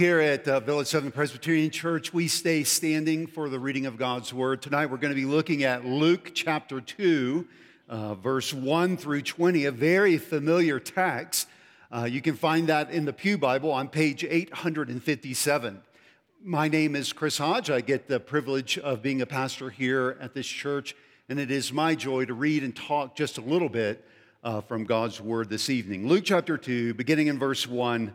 Here at uh, Village Seven Presbyterian Church, we stay standing for the reading of God's Word. Tonight we're going to be looking at Luke chapter 2, uh, verse 1 through 20, a very familiar text. Uh, you can find that in the Pew Bible on page 857. My name is Chris Hodge. I get the privilege of being a pastor here at this church, and it is my joy to read and talk just a little bit uh, from God's Word this evening. Luke chapter 2, beginning in verse 1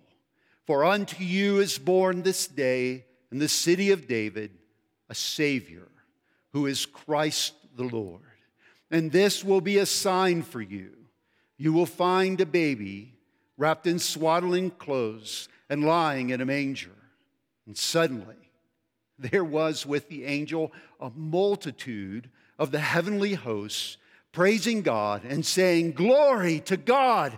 For unto you is born this day in the city of David a Savior who is Christ the Lord. And this will be a sign for you. You will find a baby wrapped in swaddling clothes and lying in a manger. And suddenly, there was with the angel a multitude of the heavenly hosts praising God and saying, Glory to God.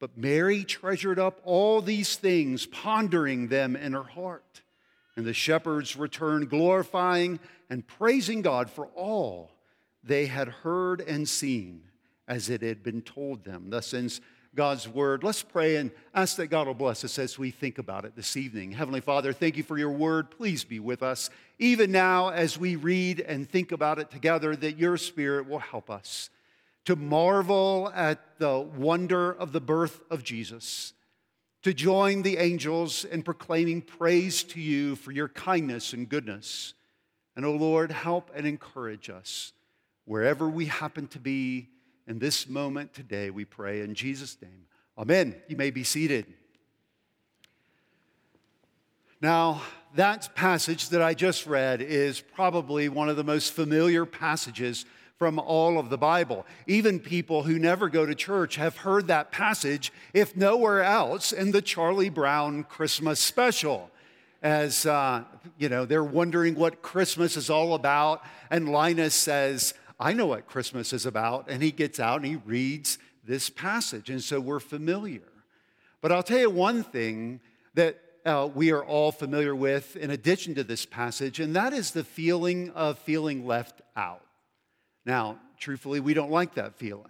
But Mary treasured up all these things, pondering them in her heart. And the shepherds returned, glorifying and praising God for all they had heard and seen as it had been told them. Thus ends God's word. Let's pray and ask that God will bless us as we think about it this evening. Heavenly Father, thank you for your word. Please be with us, even now as we read and think about it together, that your spirit will help us to marvel at the wonder of the birth of Jesus to join the angels in proclaiming praise to you for your kindness and goodness. And, O oh Lord, help and encourage us wherever we happen to be in this moment today, we pray in Jesus' name. Amen. You may be seated. Now, that passage that I just read is probably one of the most familiar passages from all of the Bible. Even people who never go to church have heard that passage, if nowhere else, in the Charlie Brown Christmas special. As, uh, you know, they're wondering what Christmas is all about. And Linus says, I know what Christmas is about. And he gets out and he reads this passage. And so we're familiar. But I'll tell you one thing that uh, we are all familiar with in addition to this passage, and that is the feeling of feeling left out. Now, truthfully, we don't like that feeling.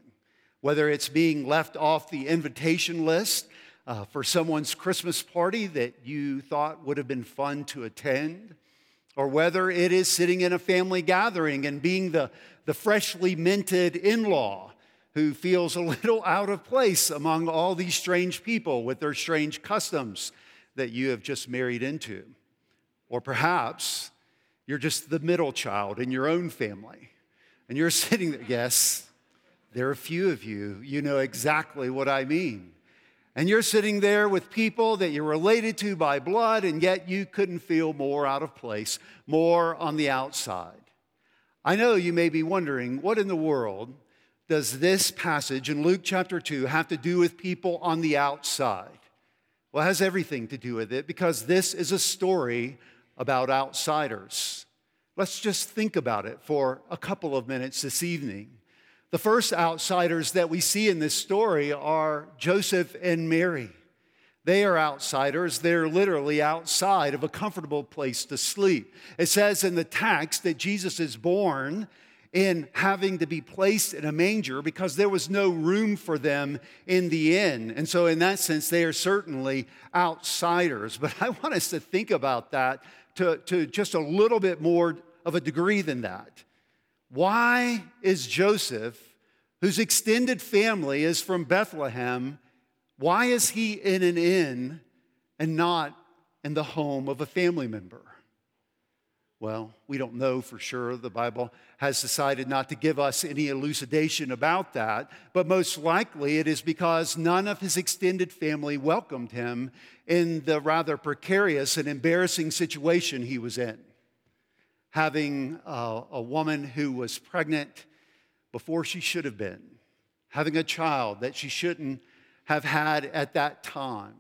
Whether it's being left off the invitation list uh, for someone's Christmas party that you thought would have been fun to attend, or whether it is sitting in a family gathering and being the, the freshly minted in law who feels a little out of place among all these strange people with their strange customs that you have just married into. Or perhaps you're just the middle child in your own family and you're sitting there, yes, there are a few of you, you know exactly what I mean. And you're sitting there with people that you're related to by blood, and yet you couldn't feel more out of place, more on the outside. I know you may be wondering what in the world does this passage in Luke chapter 2 have to do with people on the outside? Well, it has everything to do with it because this is a story about outsiders. Let's just think about it for a couple of minutes this evening. The first outsiders that we see in this story are Joseph and Mary. They are outsiders. They're literally outside of a comfortable place to sleep. It says in the text that Jesus is born in having to be placed in a manger because there was no room for them in the inn. And so, in that sense, they are certainly outsiders. But I want us to think about that to, to just a little bit more of a degree than that. Why is Joseph, whose extended family is from Bethlehem, why is he in an inn and not in the home of a family member? Well, we don't know for sure. The Bible has decided not to give us any elucidation about that, but most likely it is because none of his extended family welcomed him in the rather precarious and embarrassing situation he was in. Having a, a woman who was pregnant before she should have been, having a child that she shouldn't have had at that time.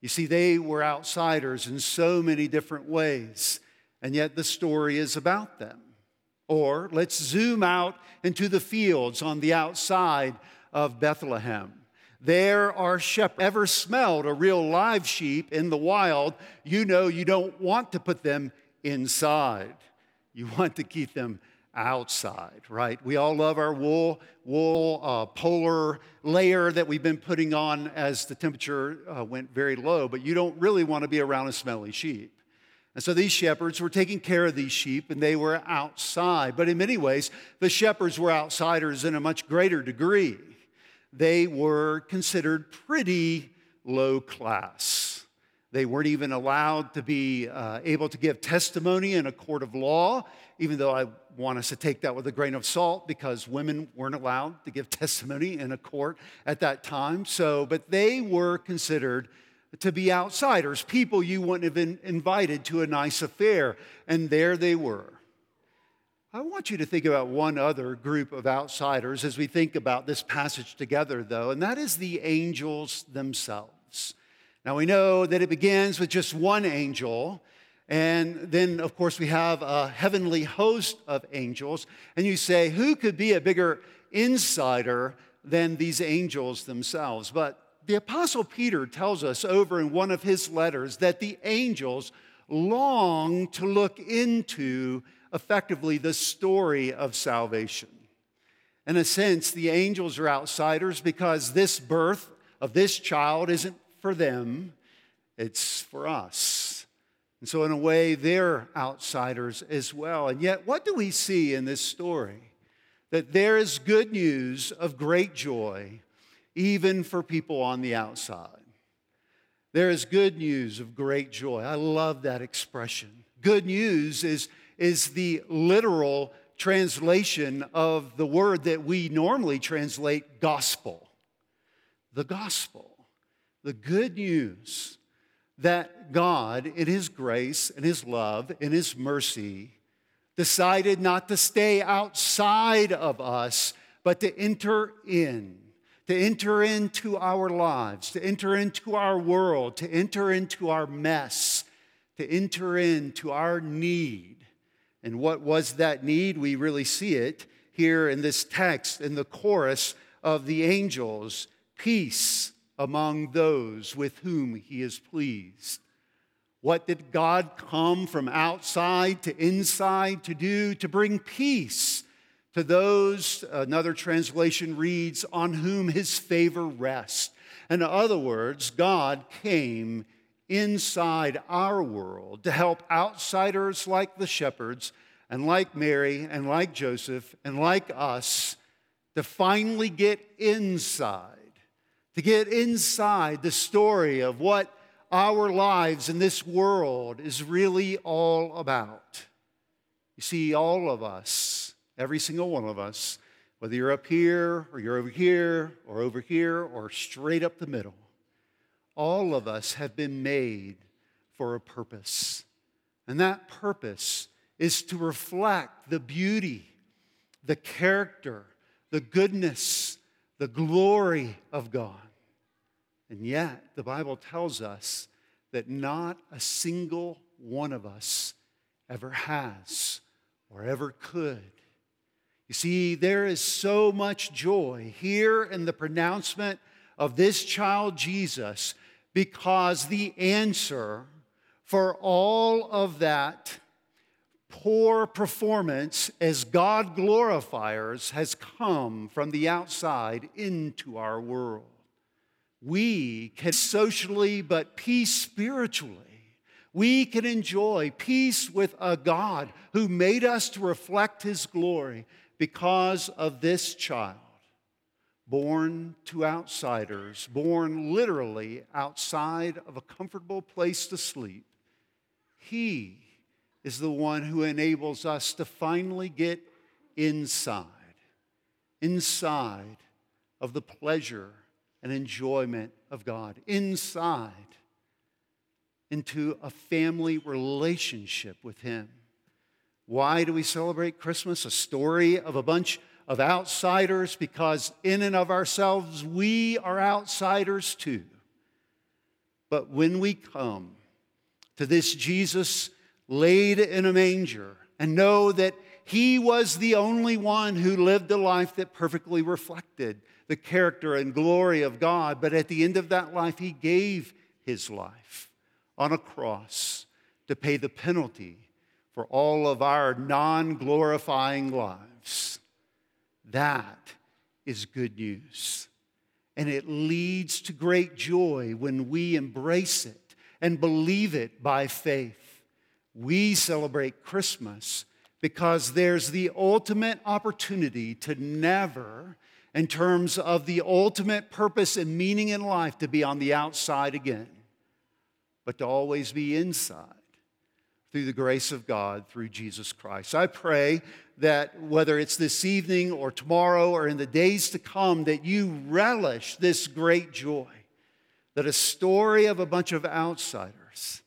You see, they were outsiders in so many different ways and yet the story is about them. Or let's zoom out into the fields on the outside of Bethlehem. There are shepherds. Ever smelled a real live sheep in the wild? You know you don't want to put them inside. You want to keep them outside, right? We all love our wool, wool uh, polar layer that we've been putting on as the temperature uh, went very low, but you don't really want to be around a smelly sheep. And so these shepherds were taking care of these sheep and they were outside. But in many ways, the shepherds were outsiders in a much greater degree. They were considered pretty low class. They weren't even allowed to be uh, able to give testimony in a court of law, even though I want us to take that with a grain of salt because women weren't allowed to give testimony in a court at that time. So, but they were considered to be outsiders, people you wouldn't have been invited to a nice affair. And there they were. I want you to think about one other group of outsiders as we think about this passage together, though, and that is the angels themselves. Now, we know that it begins with just one angel, and then, of course, we have a heavenly host of angels. And you say, who could be a bigger insider than these angels themselves? But the Apostle Peter tells us over in one of his letters that the angels long to look into effectively the story of salvation. In a sense, the angels are outsiders because this birth of this child isn't for them, it's for us. And so, in a way, they're outsiders as well. And yet, what do we see in this story? That there is good news of great joy even for people on the outside. There is good news of great joy. I love that expression. Good news is, is the literal translation of the word that we normally translate gospel. The gospel, the good news that God, in His grace and His love and His mercy, decided not to stay outside of us, but to enter in to enter into our lives, to enter into our world, to enter into our mess, to enter into our need. And what was that need? We really see it here in this text, in the chorus of the angels peace among those with whom he is pleased. What did God come from outside to inside to do? To bring peace to those, another translation reads, on whom his favor rests. In other words, God came inside our world to help outsiders like the shepherds and like Mary and like Joseph and like us to finally get inside, to get inside the story of what our lives in this world is really all about. You see, all of us Every single one of us, whether you're up here or you're over here or over here or straight up the middle, all of us have been made for a purpose. And that purpose is to reflect the beauty, the character, the goodness, the glory of God. And yet, the Bible tells us that not a single one of us ever has or ever could. You see, there is so much joy here in the pronouncement of this child Jesus because the answer for all of that poor performance as God glorifiers has come from the outside into our world. We can socially, but peace spiritually. We can enjoy peace with a God who made us to reflect his glory because of this child, born to outsiders, born literally outside of a comfortable place to sleep. He is the one who enables us to finally get inside, inside of the pleasure and enjoyment of God, inside into a family relationship with Him. Why do we celebrate Christmas? A story of a bunch of outsiders, because in and of ourselves, we are outsiders too. But when we come to this Jesus laid in a manger and know that he was the only one who lived a life that perfectly reflected the character and glory of God. But at the end of that life, he gave his life on a cross to pay the penalty for all of our non glorifying lives. That is good news. And it leads to great joy when we embrace it and believe it by faith. We celebrate Christmas because there's the ultimate opportunity to never, in terms of the ultimate purpose and meaning in life, to be on the outside again, but to always be inside through the grace of God through Jesus Christ. I pray that whether it's this evening or tomorrow or in the days to come, that you relish this great joy that a story of a bunch of outsiders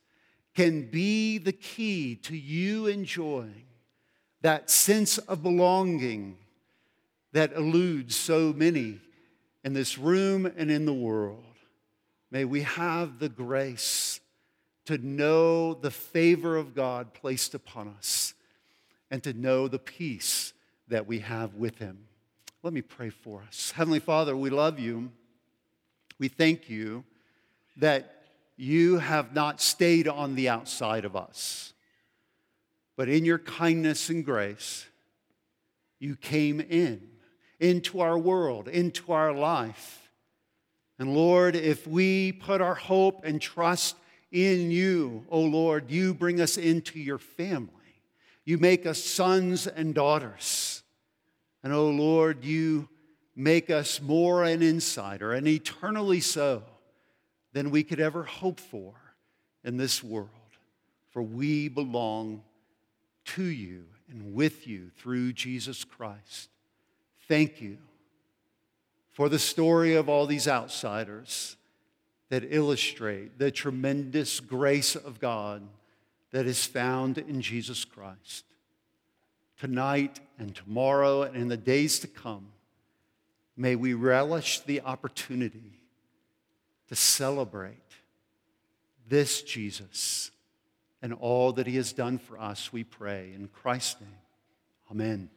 can be the key to you enjoying that sense of belonging that eludes so many in this room and in the world. May we have the grace to know the favor of God placed upon us and to know the peace that we have with Him. Let me pray for us. Heavenly Father, we love you. We thank you that you have not stayed on the outside of us, but in your kindness and grace, you came in, into our world, into our life. And Lord, if we put our hope and trust in you, O oh Lord, you bring us into your family. You make us sons and daughters. And, O oh Lord, you make us more an insider, and eternally so than we could ever hope for in this world. For we belong to you and with you through Jesus Christ. Thank you for the story of all these outsiders that illustrate the tremendous grace of God that is found in Jesus Christ. Tonight and tomorrow and in the days to come, may we relish the opportunity to celebrate this Jesus and all that he has done for us, we pray. In Christ's name, amen.